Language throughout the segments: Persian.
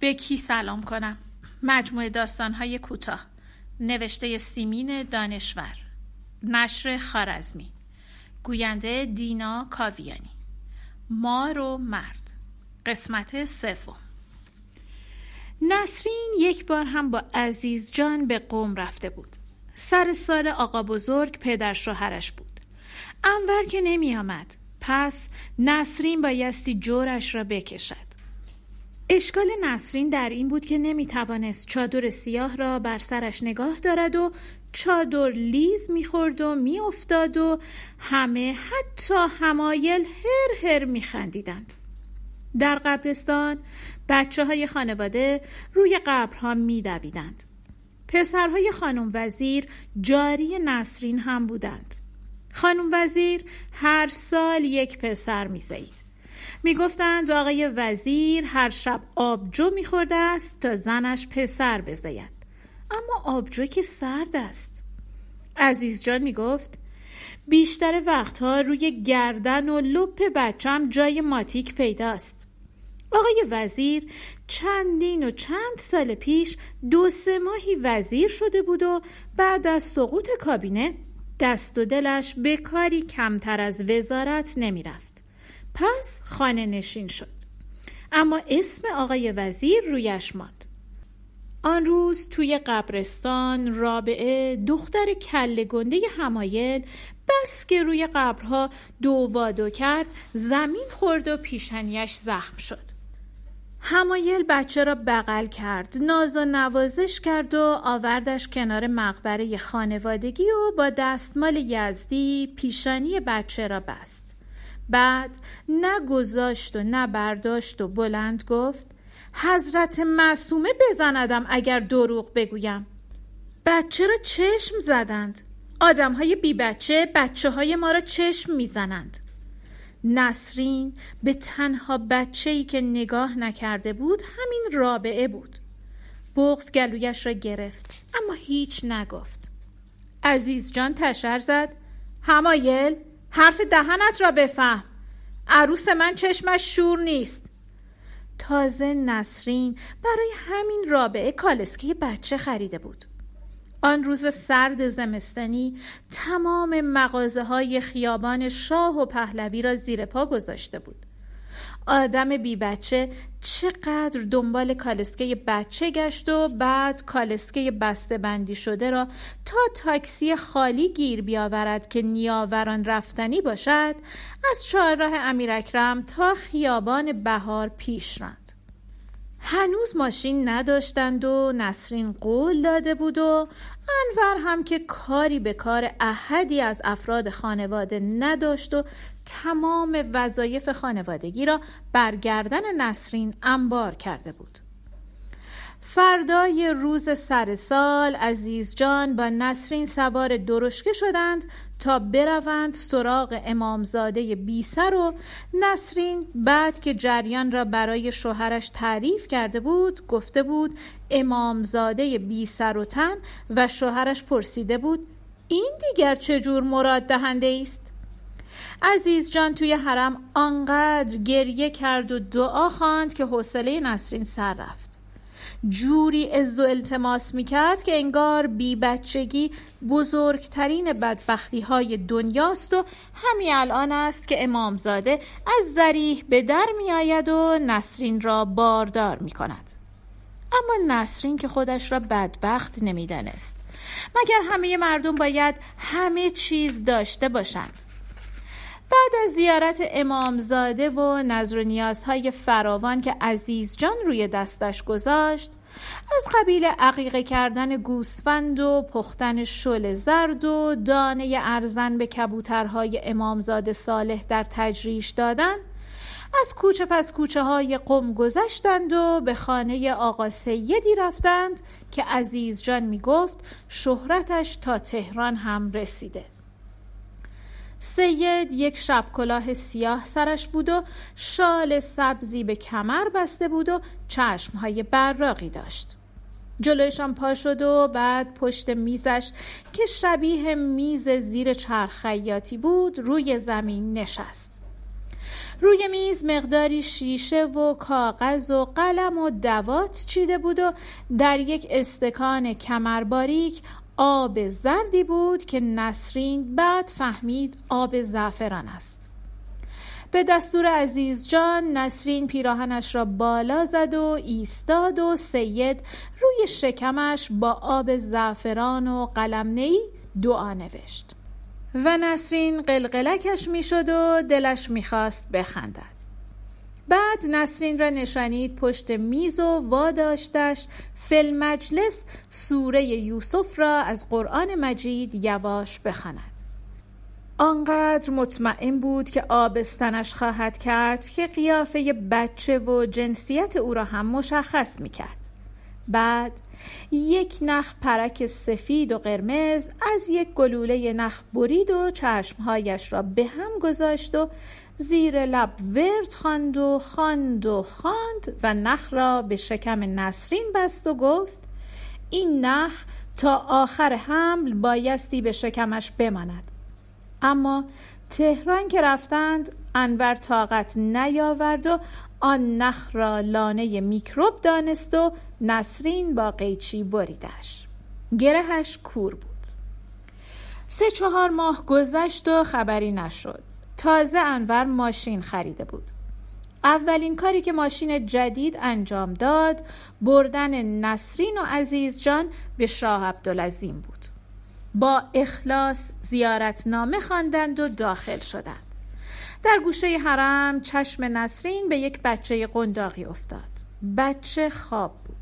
به کی سلام کنم؟ مجموعه داستانهای کوتاه. نوشته سیمین دانشور. نشر خارزمی. گوینده دینا کاویانی. مار و مرد. قسمت سوم. نسرین یک بار هم با عزیز جان به قوم رفته بود. سر سال آقا بزرگ پدر شوهرش بود. انور که نمی آمد پس نسرین بایستی جورش را بکشد. اشکال نسرین در این بود که نمی توانست چادر سیاه را بر سرش نگاه دارد و چادر لیز می‌خورد و میافتاد و همه حتی همایل هر هر میخندیدند. در قبرستان بچه های خانواده روی قبرها میدویدند. پسرهای خانم وزیر جاری نسرین هم بودند. خانم وزیر هر سال یک پسر میزید. می‌گفتند آقای وزیر هر شب آبجو میخورده است تا زنش پسر بزید. اما آبجو که سرد است. عزیز جان می‌گفت بیشتر وقتها روی گردن و لپ بچم جای ماتیک پیداست آقای وزیر چندین و چند سال پیش دو سه ماهی وزیر شده بود و بعد از سقوط کابینه دست و دلش به کاری کمتر از وزارت نمی‌رفت. پس خانه نشین شد. اما اسم آقای وزیر رویش ماند. آن روز توی قبرستان رابعه دختر کله گنده همایل بس که روی قبرها دو و دو کرد زمین خورد و پیشنیش زخم شد. همایل بچه را بغل کرد ناز و نوازش کرد و آوردش کنار مقبره خانوادگی و با دستمال یزدی پیشانی بچه را بست. بعد نه گذاشت و نه برداشت و بلند گفت حضرت معصومه بزندم اگر دروغ بگویم. بچه را چشم زدند. آدم های بی بچه بچه های ما را چشم می‌زنند. نسرین به تنها بچه ای که نگاه نکرده بود همین رابعه بود. بغز گلویش را گرفت اما هیچ نگفت. عزیز جان تشر زد. همایل حرف دهنت را بفهم. عروس من چشمش شور نیست. تازه نسرین برای همین رابعه کالسکه بچه خریده بود. آن روز سرد زمستانی تمام مغازه های خیابان شاه و پهلوی را زیر پا گذاشته بود. آدم بی بچه چقدر دنبال کالسکه بچه گشت و بعد کالسکه بسته بندی شده را تا تاکسی خالی گیر بیاورد که نیاوران رفتنی باشد از چهارراه امیرکرم تا خیابان بهار پیش راند. هنوز ماشین نداشتند و نسرین قول داده بود و انور هم که کاری به کار احدی از افراد خانواده نداشت و تمام وظایف خانوادگی را برگردن نسرین انبار کرده بود فردای روز سر سال عزیز جان با نسرین سوار درشکه شدند تا بروند سراغ امامزاده بیسر و نسرین بعد که جریان را برای شوهرش تعریف کرده بود گفته بود امامزاده بیسر و تن و شوهرش پرسیده بود این دیگر چجور مراد دهنده است؟ عزیز جان توی حرم آنقدر گریه کرد و دعا خواند که حوصله نسرین سر رفت. جوری از و التماس می کرد که انگار بی بچگی بزرگترین بدبختی های دنیاست و همین الان است که امامزاده از زریح به در می آید و نسرین را باردار می کند اما نسرین که خودش را بدبخت نمی‌دانست. مگر همه مردم باید همه چیز داشته باشند؟ بعد از زیارت امامزاده و نظر و نیازهای فراوان که عزیز جان روی دستش گذاشت از قبیل عقیقه کردن گوسفند و پختن شل زرد و دانه ارزن به کبوترهای امامزاده صالح در تجریش دادن از کوچه پس کوچه های قم گذشتند و به خانه آقا سیدی رفتند که عزیز جان می گفت شهرتش تا تهران هم رسیده. سید یک شب کلاه سیاه سرش بود و شال سبزی به کمر بسته بود و چشمهای براقی داشت. جلویشان پا شد و بعد پشت میزش که شبیه میز زیر چرخ بود روی زمین نشست. روی میز مقداری شیشه و کاغذ و قلم و دوات چیده بود و در یک استکان کمرباریک آب زردی بود که نسرین بعد فهمید آب زعفران است. به دستور عزیز جان نسرین پیراهنش را بالا زد و ایستاد و سید روی شکمش با آب زعفران و قلم دعا نوشت. و نسرین قلقلکش می‌شد و دلش می‌خواست بخندد. بعد نسرین را نشانید پشت میز و واداشتش فل مجلس سوره یوسف را از قرآن مجید یواش بخواند آنقدر مطمئن بود که آبستنش خواهد کرد که قیافه بچه و جنسیت او را هم مشخص می کرد. بعد یک نخ پرک سفید و قرمز از یک گلوله نخ برید و چشمهایش را به هم گذاشت و زیر لب ورد خواند و خواند و خواند و نخ را به شکم نسرین بست و گفت این نخ تا آخر حمل بایستی به شکمش بماند. اما تهران که رفتند انور طاقت نیاورد و آن نخ را لانه میکروب دانست و نسرین با قیچی بریدش. گرهش کور بود. سه چهار ماه گذشت و خبری نشد. تازه انور ماشین خریده بود. اولین کاری که ماشین جدید انجام داد بردن نسرین و عزیز جان به شاه عبدالعظیم بود. با اخلاص زیارتنامه خواندند و داخل شدند. در گوشه حرم چشم نسرین به یک بچه قنداقی افتاد. بچه خواب بود.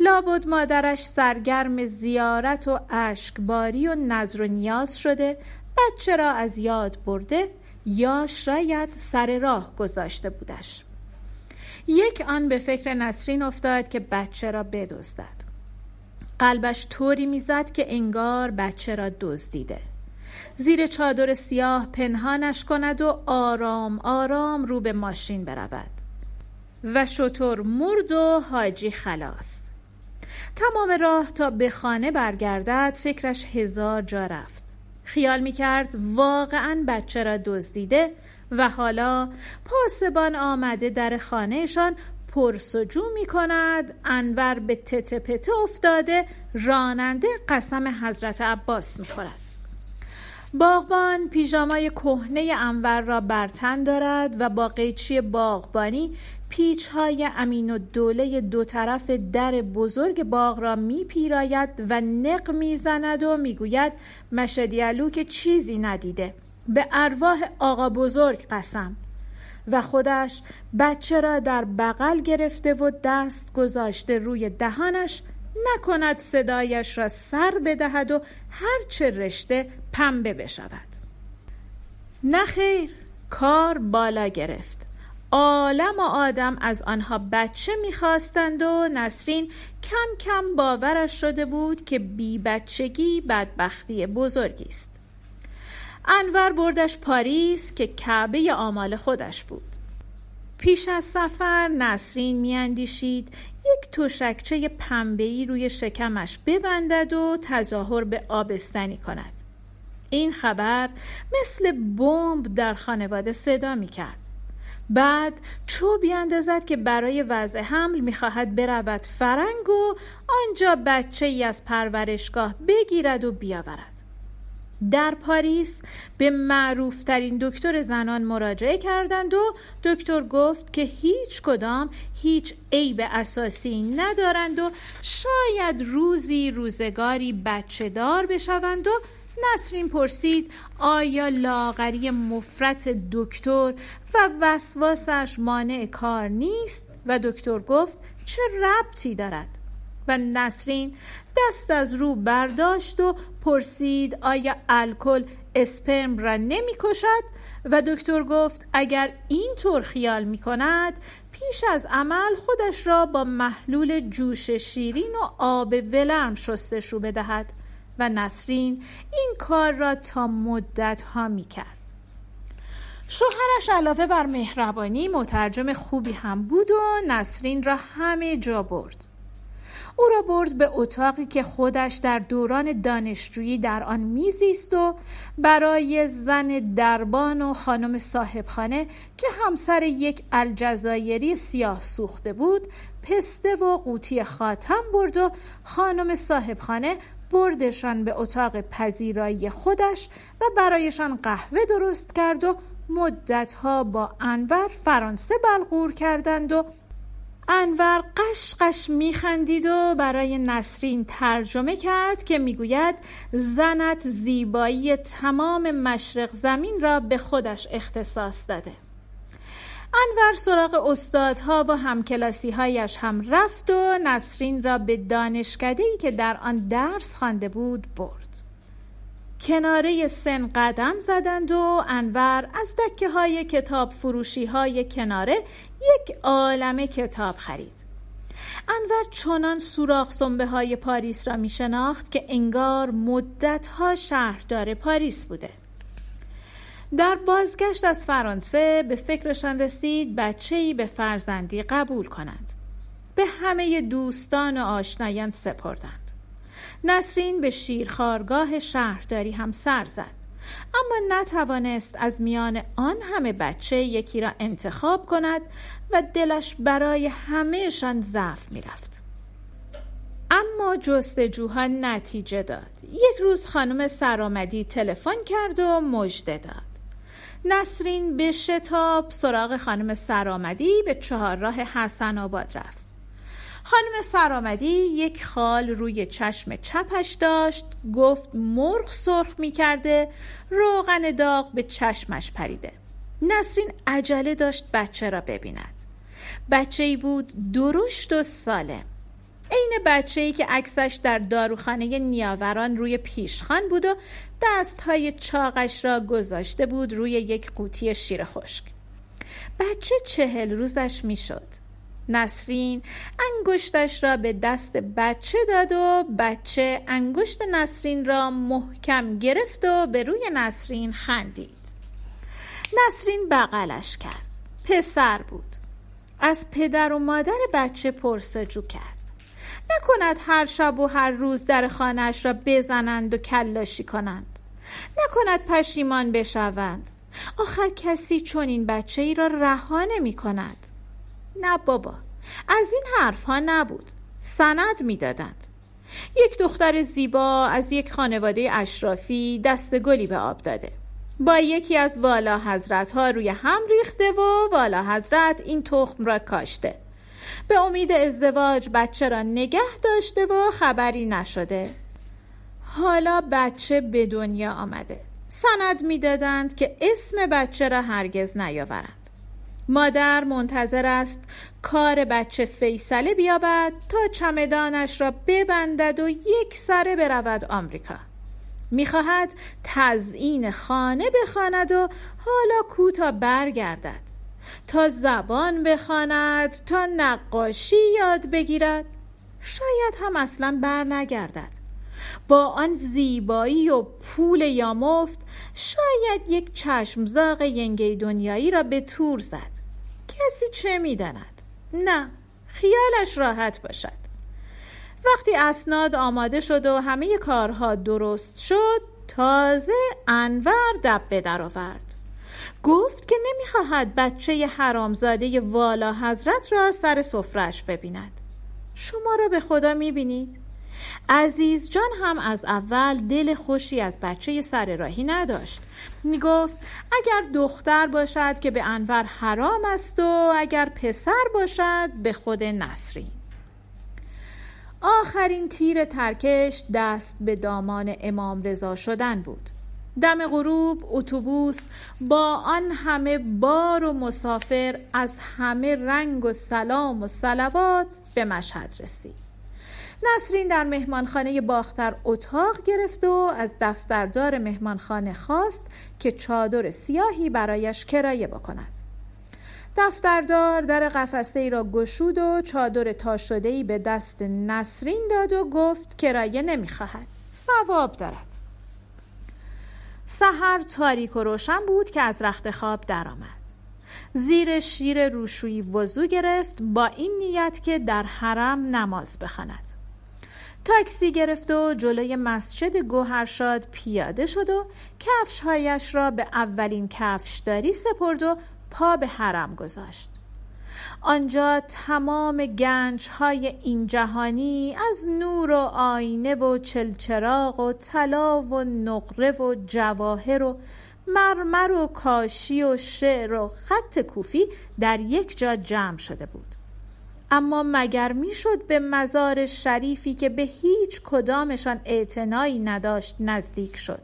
لابد مادرش سرگرم زیارت و اشکباری و نظر و نیاز شده بچه را از یاد برده یا شاید سر راه گذاشته بودش. یک آن به فکر نسرین افتاد که بچه را بدزدد. قلبش طوری می‌زد که انگار بچه را دزدیده. زیر چادر سیاه پنهانش کند و آرام آرام رو به ماشین برود. و شطور مرد و حاجی خلاص. تمام راه تا به خانه برگردد فکرش هزار جا رفت. خیال می‌کرد واقعا بچه را دزدیده و حالا پاسبان آمده در خانهشان پرسجو می کند انور به تته پته افتاده راننده قسم حضرت عباس می خورد باغبان پیژامای کهنه انور را برتن دارد و با قیچی باغبانی پیچ های امین و دوله دو طرف در بزرگ باغ را می پیراید و نق می زند و می گوید مشدیالو که چیزی ندیده. به ارواح آقا بزرگ قسم. و خودش بچه را در بغل گرفته و دست گذاشته روی دهانش نکند صدایش را سر بدهد و هرچه رشته پنبه بشود. نخیر کار بالا گرفت. عالم و آدم از آنها بچه می‌خواستند و نسرین کم کم باورش شده بود که بی بچگی بدبختی بزرگی است. انور بردش پاریس که کعبه آمال خودش بود. پیش از سفر نسرین میاندیشید یک تشکچه پنبه‌ای روی شکمش ببندد و تظاهر به آبستنی کند این خبر مثل بمب در خانواده صدا می کرد. بعد چوبی اندازد که برای وضع حمل می‌خواهد برود فرنگ و آنجا بچه ای از پرورشگاه بگیرد و بیاورد در پاریس به معروفترین دکتر زنان مراجعه کردند و دکتر گفت که هیچ کدام هیچ عیب اساسی ندارند و شاید روزی روزگاری بچه دار بشوند و نسرین پرسید آیا لاغری مفرت دکتر و وسواسش مانع کار نیست؟ و دکتر گفت چه ربطی دارد؟ و نسرین دست از رو برداشت و پرسید آیا الکل اسپرم را نمی کشد؟ و دکتر گفت اگر این طور خیال می کند پیش از عمل خودش را با محلول جوش شیرین و آب ولرم شستشو بدهد. و نسرین این کار را تا مدت ها می کرد. شوهرش علاوه بر مهربانی مترجم خوبی هم بود و نسرین را همه جا برد. او را برد به اتاقی که خودش در دوران دانشجویی در آن میزیست و برای زن دربان و خانم صاحبخانه که همسر یک الجزایری سیاه سوخته بود پسته و قوطی خاتم برد و خانم صاحبخانه بردشان به اتاق پذیرایی خودش و برایشان قهوه درست کرد و مدتها با انور فرانسه بلغور کردند و انور قشقش میخندید و برای نسرین ترجمه کرد که می‌گوید زنت زیبایی تمام مشرق زمین را به خودش اختصاص داده. انور سراغ استادها و همکلاسی هایش هم رفت و نسرین را به دانشکده که در آن درس خوانده بود برد. کناره سن قدم زدند و انور از دکه های کتاب فروشی های کناره یک عالم کتاب خرید. انور چنان سوراخ سنبه های پاریس را می شناخت که انگار مدت ها شهردار پاریس بوده. در بازگشت از فرانسه به فکرشان رسید بچه به فرزندی قبول کنند. به همه دوستان و آشنایان سپردند. نسرین به شیرخارگاه شهرداری هم سر زد. اما نتوانست از میان آن همه بچه یکی را انتخاب کند و دلش برای همهشان ضعف می‌رفت. اما جستجوها نتیجه داد. یک روز خانم سرآمدی تلفن کرد و مژده داد. نسرین به شتاب سراغ خانم سرآمدی به چهارراه حسن آباد رفت. خانم سرآمدی یک خال روی چشم چپش داشت گفت مرغ سرخ می کرده روغن داغ به چشمش پریده. نسرین عجله داشت بچه را ببیند. بچه ای بود درشت و سالم. عین بچه ای که عکسش در داروخانه نیاوران روی پیشخان بود و دستهای چاقش را گذاشته بود روی یک قوطی شیر خشک. بچه چهل روزش می‌شد. نسرین انگشتش را به دست بچه داد و بچه انگشت نسرین را محکم گرفت و به روی نسرین خندید. نسرین بغلش کرد. پسر بود. از پدر و مادر بچه پرسجو کرد. نکند هر شب و هر روز در خانهاش را بزنند و کلاشی کنند. نکند پشیمان بشوند. آخر کسی چون این بچه ای را رها نمی کند نه بابا از این حرف ها نبود. سند می‌دادند. یک دختر زیبا از یک خانواده اشرافی دست گلی به آب داده. با یکی از والا حضرت ها روی هم ریخته و والا حضرت این تخم را کاشته. به امید ازدواج بچه را نگه داشته و خبری نشده. حالا بچه به دنیا آمده. سند می‌دادند که اسم بچه را هرگز نیاورند. مادر منتظر است کار بچه فیصله بیابد تا چمدانش را ببندد و یک سره برود آمریکا. می‌خواهد تزئین خانه بخواند و حالا کوتا برگردد تا زبان بخواند تا نقاشی یاد بگیرد. شاید هم اصلا بر نگردد. با آن زیبایی و پول یا مفت شاید یک چشمزاق ینگی دنیایی را به تور زد. کسی چه می‌داند؟ نه خیالش راحت باشد. وقتی اسناد آماده شد و همه کارها درست شد تازه انور دبه درآورد گفت که نمی‌خواهد بچه حرامزاده والا حضرت را سر سفرش ببیند. شما را به خدا می‌بینید؟ عزیز جان هم از اول دل خوشی از بچه سر راهی نداشت. می گفت اگر دختر باشد که به انور حرام است و اگر پسر باشد به خود نسرین. آخرین تیر ترکش دست به دامان امام رضا شدن بود. دم غروب اتوبوس با آن همه بار و مسافر از همه رنگ و سلام و سلوات به مشهد رسید. نسرین در مهمانخانه باختر اتاق گرفت و از دفتردار مهمانخانه خواست که چادر سیاهی برایش کرایه بکند. دفتردار در قفسه ای را گشود و چادر تا شده ای به دست نسرین داد و گفت کرایه نمی‌خواهد. ثواب دارد. سحر تاریک و روشن بود که از رخت خواب درآمد. زیر شیر روشویی وضو گرفت با این نیت که در حرم نماز بخواند. تاکسی گرفت و جلوی مسجد گوهرشاد پیاده شد و کفشهایش را به اولین کفشداری سپرد و پا به حرم گذاشت. آنجا تمام گنج های این جهانی از نور و آینه و چلچراغ و طلا و نقره و جواهر و مرمر و کاشی و شعر و خط کوفی در یک جا جمع شده بود. اما مگر می‌شد به مزار شریفی که به هیچ کدامشان اعتنایی نداشت نزدیک شد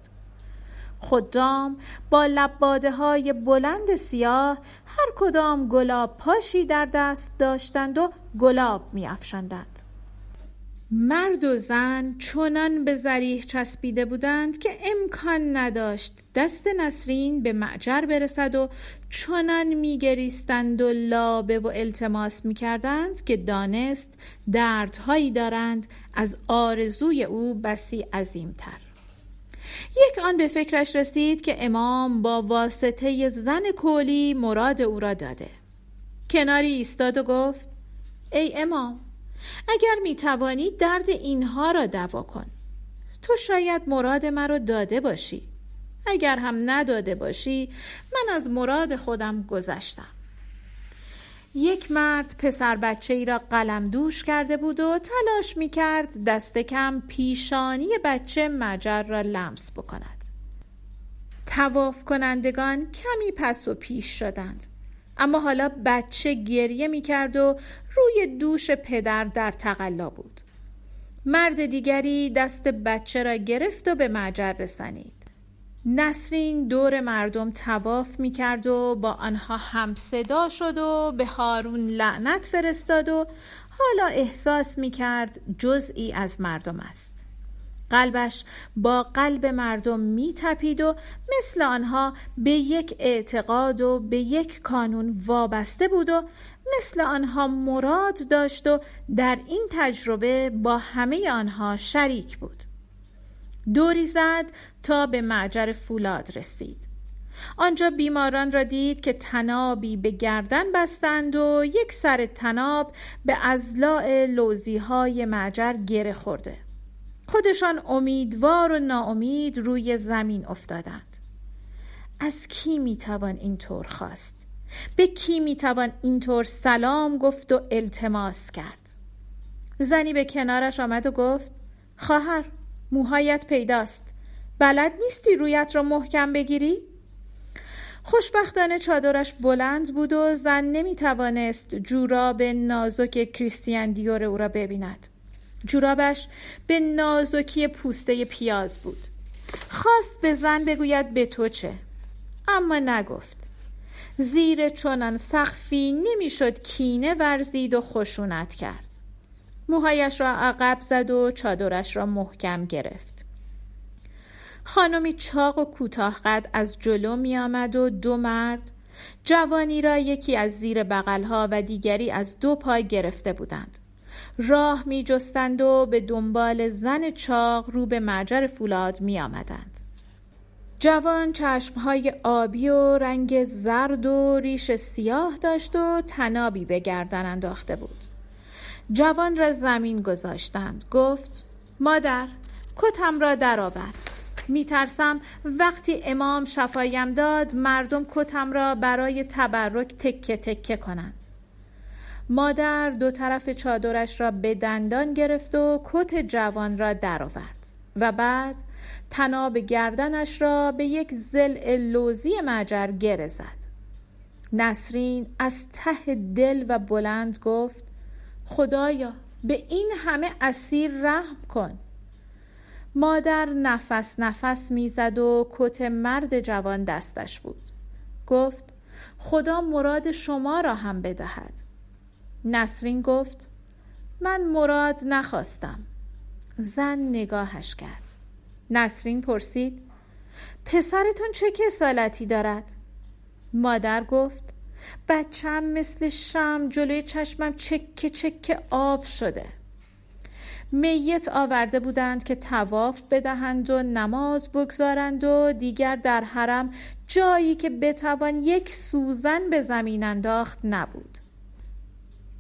خدام با لباده های بلند سیاه هر کدام گلاب پاشی در دست داشتند و گلاب می افشندند. مرد و زن چنان به زریح چسبیده بودند که امکان نداشت دست نسرین به معجر برسد و چنان میگریستند و لابه و التماس می‌کردند که دانست دردهایی دارند از آرزوی او بسی عظیمتر. یک آن به فکرش رسید که امام با واسطه زن کولی مراد او را داده. کناری ایستاد و گفت ای امام اگر می توانی درد اینها را دوا کن. تو شاید مراد مرا داده باشی. اگر هم نداده باشی من از مراد خودم گذشتم. یک مرد پسر بچه ای را قلم دوش کرده بود و تلاش می کرد دست کم پیشانی بچه مجر را لمس بکند. تواف کنندگان کمی پس و پیش شدند. اما حالا بچه گریه می کرد و روی دوش پدر در تقلا بود. مرد دیگری دست بچه را گرفت و به مجر رسانید. نسرین دور مردم تواف می کرد و با آنها هم صدا شد و به هارون لعنت فرستاد و حالا احساس می کرد جزئی از مردم است. قلبش با قلب مردم می تپید و مثل آنها به یک اعتقاد و به یک کانون وابسته بود و مثل آنها مراد داشت و در این تجربه با همه آنها شریک بود. دوری زد تا به معجر فولاد رسید. آنجا بیماران را دید که تنابی به گردن بستند و یک سر تناب به ازلاع لوزی های معجر گره خورده. خودشان امیدوار و ناامید روی زمین افتادند. از کی می‌توان اینطور خواست؟ به کی می‌توان اینطور سلام گفت و التماس کرد؟ زنی به کنارش آمد و گفت خواهر موهایت پیداست. بلد نیستی رویت را محکم بگیری؟ خوشبختانه چادرش بلند بود و زن نمی توانست جوراب نازک کریستیان دیور او را ببیند. جورابش به نازکی پوسته پیاز بود. خواست به زن بگوید به تو چه؟ اما نگفت. زیر چنان سخفی نمی‌شد کینه ورزید و خشونت کرد. موهایش را عقب زد و چادرش را محکم گرفت. خانمی چاق و کوتاه قد از جلو می آمد و دو مرد جوانی را یکی از زیر بغلها و دیگری از دو پای گرفته بودند. راه می جستند و به دنبال زن چاق رو به مرجر فولاد می آمدند. جوان چشمهای آبی و رنگ زرد و ریش سیاه داشت و تنابی به گردن انداخته بود. جوان را زمین گذاشتند گفت مادر کتم را درآور میترسم وقتی امام شفایم داد مردم کتم را برای تبرک تکه تکه کنند مادر دو طرف چادرش را به دندان گرفت و کت جوان را درآورد و بعد تناب گردنش را به یک زل لوزی مجر گره زد. نسرین از ته دل و بلند گفت خدایا به این همه اسیر رحم کن. مادر نفس نفس می‌زد و کت مرد جوان دستش بود. گفت خدا مراد شما را هم بدهد. نسرین گفت من مراد نخواستم. زن نگاهش کرد. نسرین پرسید پسرتون چه کسالتی دارد؟ مادر گفت بچم مثل شم جلوی چشمم چکه چکه آب شده. میت آورده بودند که تواف بدهند و نماز بگذارند و دیگر در حرم جایی که بتوان یک سوزن به زمین انداخت نبود.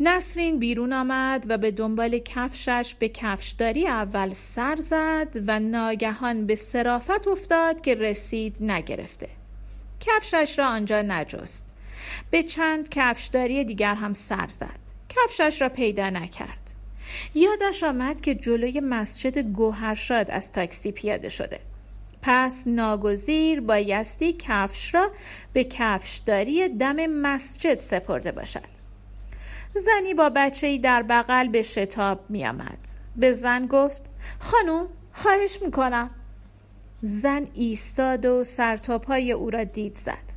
نسرین بیرون آمد و به دنبال کفشش به کفشداری اول سر زد و ناگهان به صرافت افتاد که رسید نگرفته. کفشش را آنجا نجست. به چند کفشداری دیگر هم سر زد. کفشش را پیدا نکرد. یادش آمد که جلوی مسجد گوهرشاد از تاکسی پیاده شده. پس ناگزیر بایستی کفش را به کفشداری دم مسجد سپرده باشد. زنی با بچه در بغل به شتاب می آمد. به زن گفت خانوم خواهش می‌کنم. زن ایستاد و سرتاپای او را دید زد.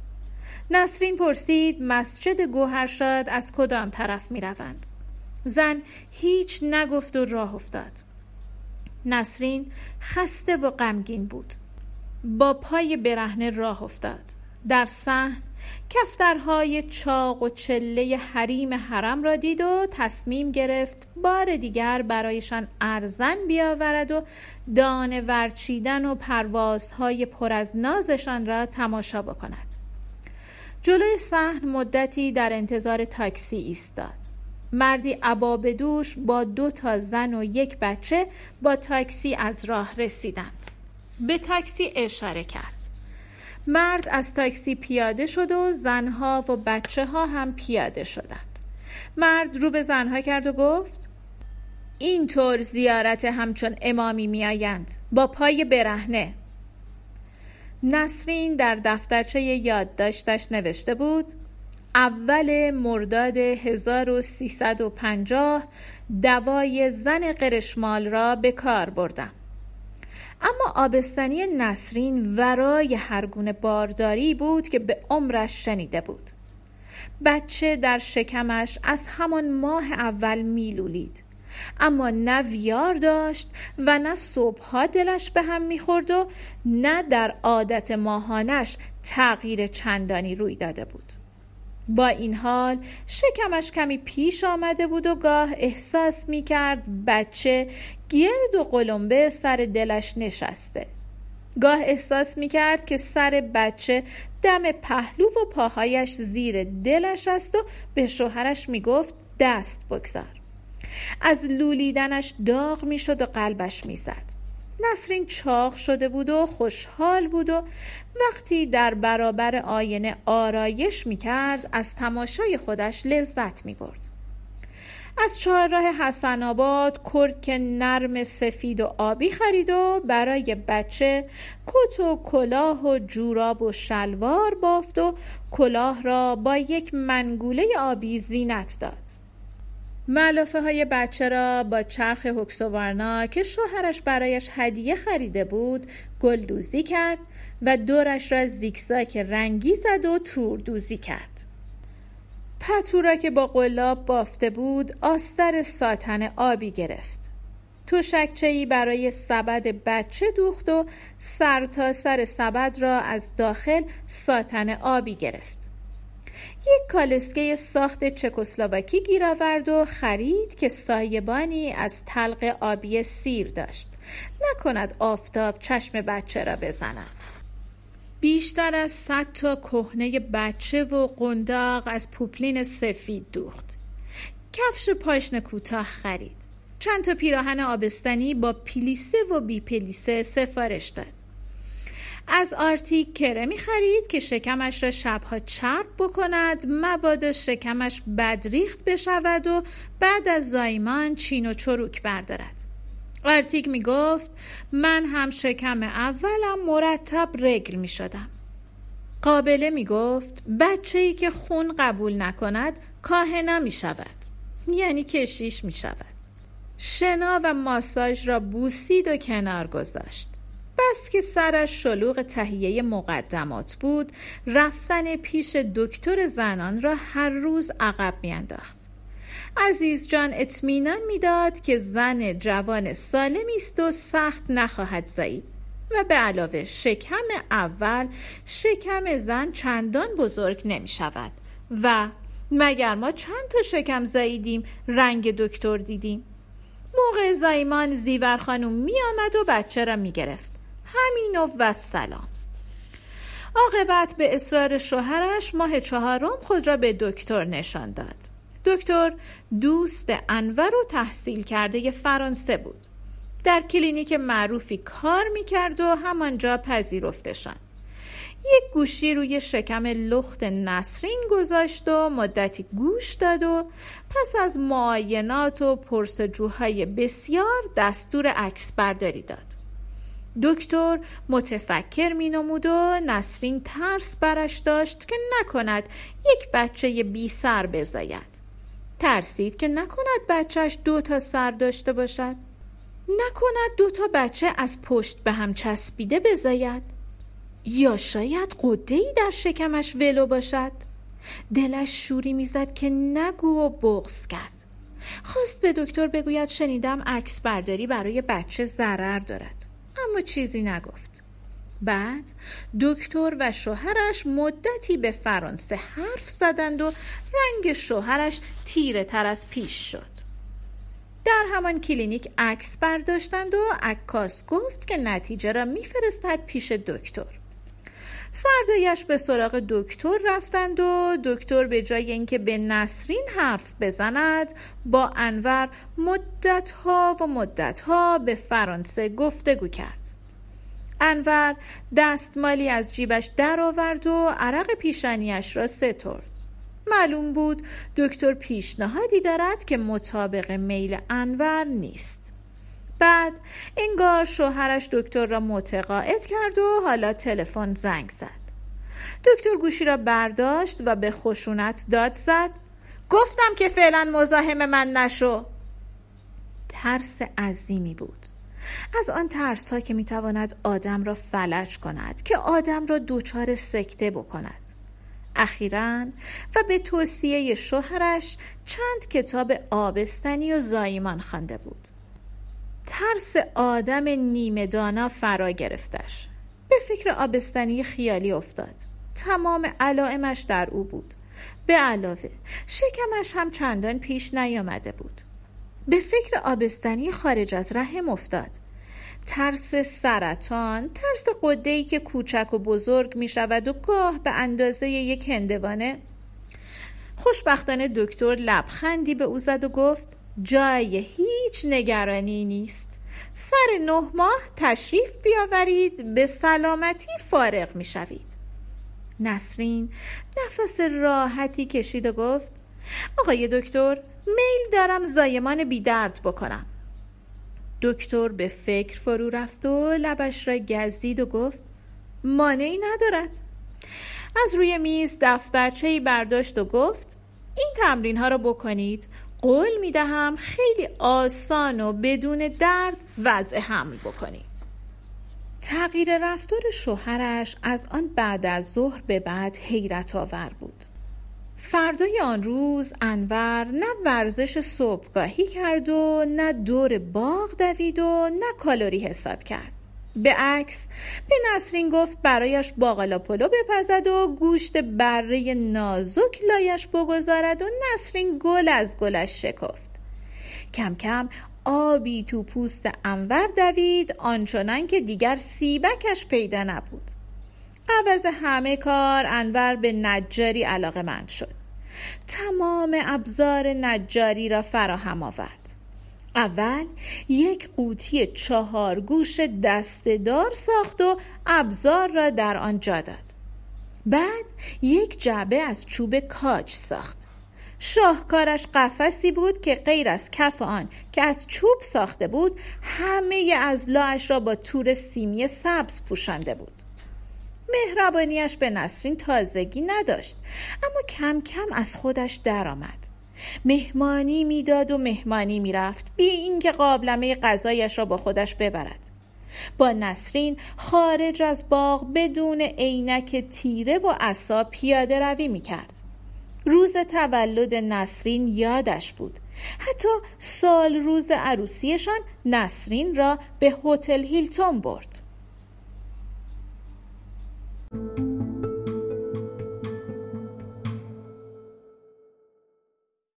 نسرین پرسید مسجد گوهرشاد از کدام طرف می روند زن هیچ نگفت و راه افتاد. نسرین خسته و غمگین بود. با پای برهنه راه افتاد. در صحن کفترهای چاق و چله حریم حرم را دید و تصمیم گرفت بار دیگر برایشان ارزن بیاورد و دانه ورچیدن و پروازهای پر از نازشان را تماشا بکند. جلوی صحن مدتی در انتظار تاکسی ایستاد. مردی عباب دوش با دو تا زن و یک بچه با تاکسی از راه رسیدند. به تاکسی اشاره کرد. مرد از تاکسی پیاده شد و زنها و بچه ها هم پیاده شدند. مرد رو به زنها کرد و گفت اینطور زیارت همچون امامی میآیند. با پای برهنه. نسرین در دفترچه یادداشتش نوشته بود اول مرداد 1350 دوای زن قرشمال را به کار بردم. اما آبستنی نسرین ورای هر گونه بارداری بود که به عمرش شنیده بود. بچه در شکمش از همان ماه اول میلولید. اما نه ویار داشت و نه صبحها دلش به هم می‌خورد و نه در عادت ماهانش تغییر چندانی روی داده بود. با این حال شکمش کمی پیش آمده بود و گاه احساس می کرد بچه گرد و قلمبه سر دلش نشسته. گاه احساس می کرد که سر بچه دم پهلو و پاهایش زیر دلش است و به شوهرش می گفت دست بگذار. از لولیدنش داغ می شد و قلبش می زد نسرین چاق شده بود و خوشحال بود و وقتی در برابر آینه آرایش می کرد از تماشای خودش لذت می برد. از چهارراه حسن آباد کرک نرم سفید و آبی خرید و برای بچه کت و کلاه و جوراب و شلوار بافت و کلاه را با یک منگوله آبی زینت داد. ملافه های بچه را با چرخ هکسوارنا که شوهرش برایش هدیه خریده بود گلدوزی کرد و دورش را زیکزاک رنگی زد و توردوزی کرد. پتو که با قلاب بافته بود آستر ساتن آبی گرفت. توشکچهای برای سبد بچه دوخت و سر تا سر سبد را از داخل ساتن آبی گرفت. یک کالسکه ساخت چکسلواکی گیر آورد و خرید که سایبانی از تلق آبی سیر داشت. نکند آفتاب چشم بچه را بزند. بیشتر از صد تا کهنه بچه و قنداق از پوپلین سفید دوخت. کفش پاشن کوتاه خرید. چند تا پیراهن آبستنی با پلیسه و بی پلیسه سفارش داد. از آرتیک کرمی خرید که شکمش را شبها چرب بکند مبادا شکمش بدریخت بشود و بعد از زایمان چین و چروک بردارد. آرتیک می گفت من هم شکم اولم مرتب رگل می شدم قابله می گفت بچه ای که خون قبول نکند کاهنا می شود یعنی کشیش می شود شنا و ماساژ را بوسید و کنار گذاشت. بس که سرش شلوغ تهیه مقدمات بود رفتن پیش دکتر زنان را هر روز عقب میانداخت. عزیز جان اطمینان می‌داد که زن جوان سالمی است و سخت نخواهد زایید. و به علاوه شکم اول شکم زن چندان بزرگ نمی شود و مگر ما چند تا شکم زاییدیم؟ رنگ دکتر دیدیم. موقع زایمان زیور خانوم می آمد و بچه را می گرفت همین و سلام عاقبت به اصرار شوهرش ماه چهارم خود را به دکتر نشان داد. دکتر دوست انور و تحصیل کرده فرانسه بود. در کلینیک معروفی کار می‌کرد و همانجا پذیرفتشان. یک گوشی روی شکم لخت نسرین گذاشت و مدتی گوش داد و پس از معاینات و پرسجوهای بسیار دستور عکس برداری داد. دکتر متفکر می نمود و نسرین ترس برش داشت که نکند یک بچه بی سر بزاید. ترسید که نکند بچهش دو تا سر داشته باشد. نکند دو تا بچه از پشت به هم چسبیده بزاید. یا شاید قده ای در شکمش ولو باشد. دلش شوری می‌زد که نگو و بغز کرد. خواست به دکتر بگوید شنیدم عکس برداری برای بچه ضرر دارد. اما چیزی نگفت. بعد دکتر و شوهرش مدتی به فرانسه حرف زدند و رنگ شوهرش تیره تر از پیش شد. در همان کلینیک عکس برداشتند و عکاس گفت که نتیجه را میفرستد پیش دکتر. فردایش به سراغ دکتر رفتند و دکتر به جای اینکه به نسرین حرف بزند با انور مدتها و مدتها به فرانسه گفتگو کرد. انور دستمالی از جیبش درآورد و عرق پیشانیش را سترد. معلوم بود دکتر پیشنهادی دارد که مطابق میل انور نیست. بعد انگار شوهرش دکتر را متقاعد کرد و حالا تلفن زنگ زد. دکتر گوشی را برداشت و به خشونت داد زد. گفتم که فعلا مزاحم من نشو. ترس عظیمی بود. از آن ترس ها که می‌تواند آدم را فلج کند که آدم را دوچار سکته بکند. اخیرا و به توصیه شوهرش چند کتاب آبستنی و زایمان خوانده بود. ترس آدم نیمه دانا فرا گرفتش. به فکر آبستنی خیالی افتاد. تمام علائمش در او بود. به علاوه شکمش هم چندان پیش نیامده بود. به فکر آبستنی خارج از رحم افتاد. ترس سرطان ترس قدهی که کوچک و بزرگ می شود و گاه به اندازه یک هندوانه. خوشبختانه دکتر لبخندی به او زد و گفت جای هیچ نگرانی نیست. سر نه ماه تشریف بیاورید به سلامتی فارغ می شوید نسرین نفس راحتی کشید و گفت آقای دکتر میل دارم زایمان بیدرد بکنم. دکتر به فکر فرو رفت و لبش را گزدید و گفت مانعی ندارد. از روی میز دفترچه برداشت و گفت این تمرین ها را بکنید. قول می دهم خیلی آسان و بدون درد وضع حمل بکنید. تغییر رفتار شوهرش از آن بعد از ظهر به بعد حیرت آور بود. فردای آن روز انور نه ورزش صبحگاهی کرد و نه دور باغ دوید و نه کالری حساب کرد. به عکس. به نسرین گفت برایش باقلا پلو بپزد و گوشت بره نازک لایش بگذارد و نسرین گل از گلش شکفت. کم کم آبی تو پوست انور دوید آنچنان که دیگر سیبکش پیدا نبود. عوض همه کار انور به نجاری علاقه مند شد. تمام ابزار نجاری را فراهم آورد. اول یک قوطی چهار گوش دستدار ساخت و ابزار را در آن جا داد. بعد یک جعبه از چوب کاج ساخت. شاهکارش قفسی بود که غیر از کف آن که از چوب ساخته بود همه از لاش را با تور سیمی سبز پوشانده بود. مهربانیش به نسرین تازگی نداشت اما کم کم از خودش درآمد. مهمانی می‌داد و مهمانی می‌رفت. بی اینکه قابلمه غذایش را با خودش ببرد. با نسرین خارج از باغ بدون عینک تیره و عصا پیاده روی می‌کرد. روز تولد نسرین یادش بود. حتی سال روز عروسیشان نسرین را به هتل هیلتون برد.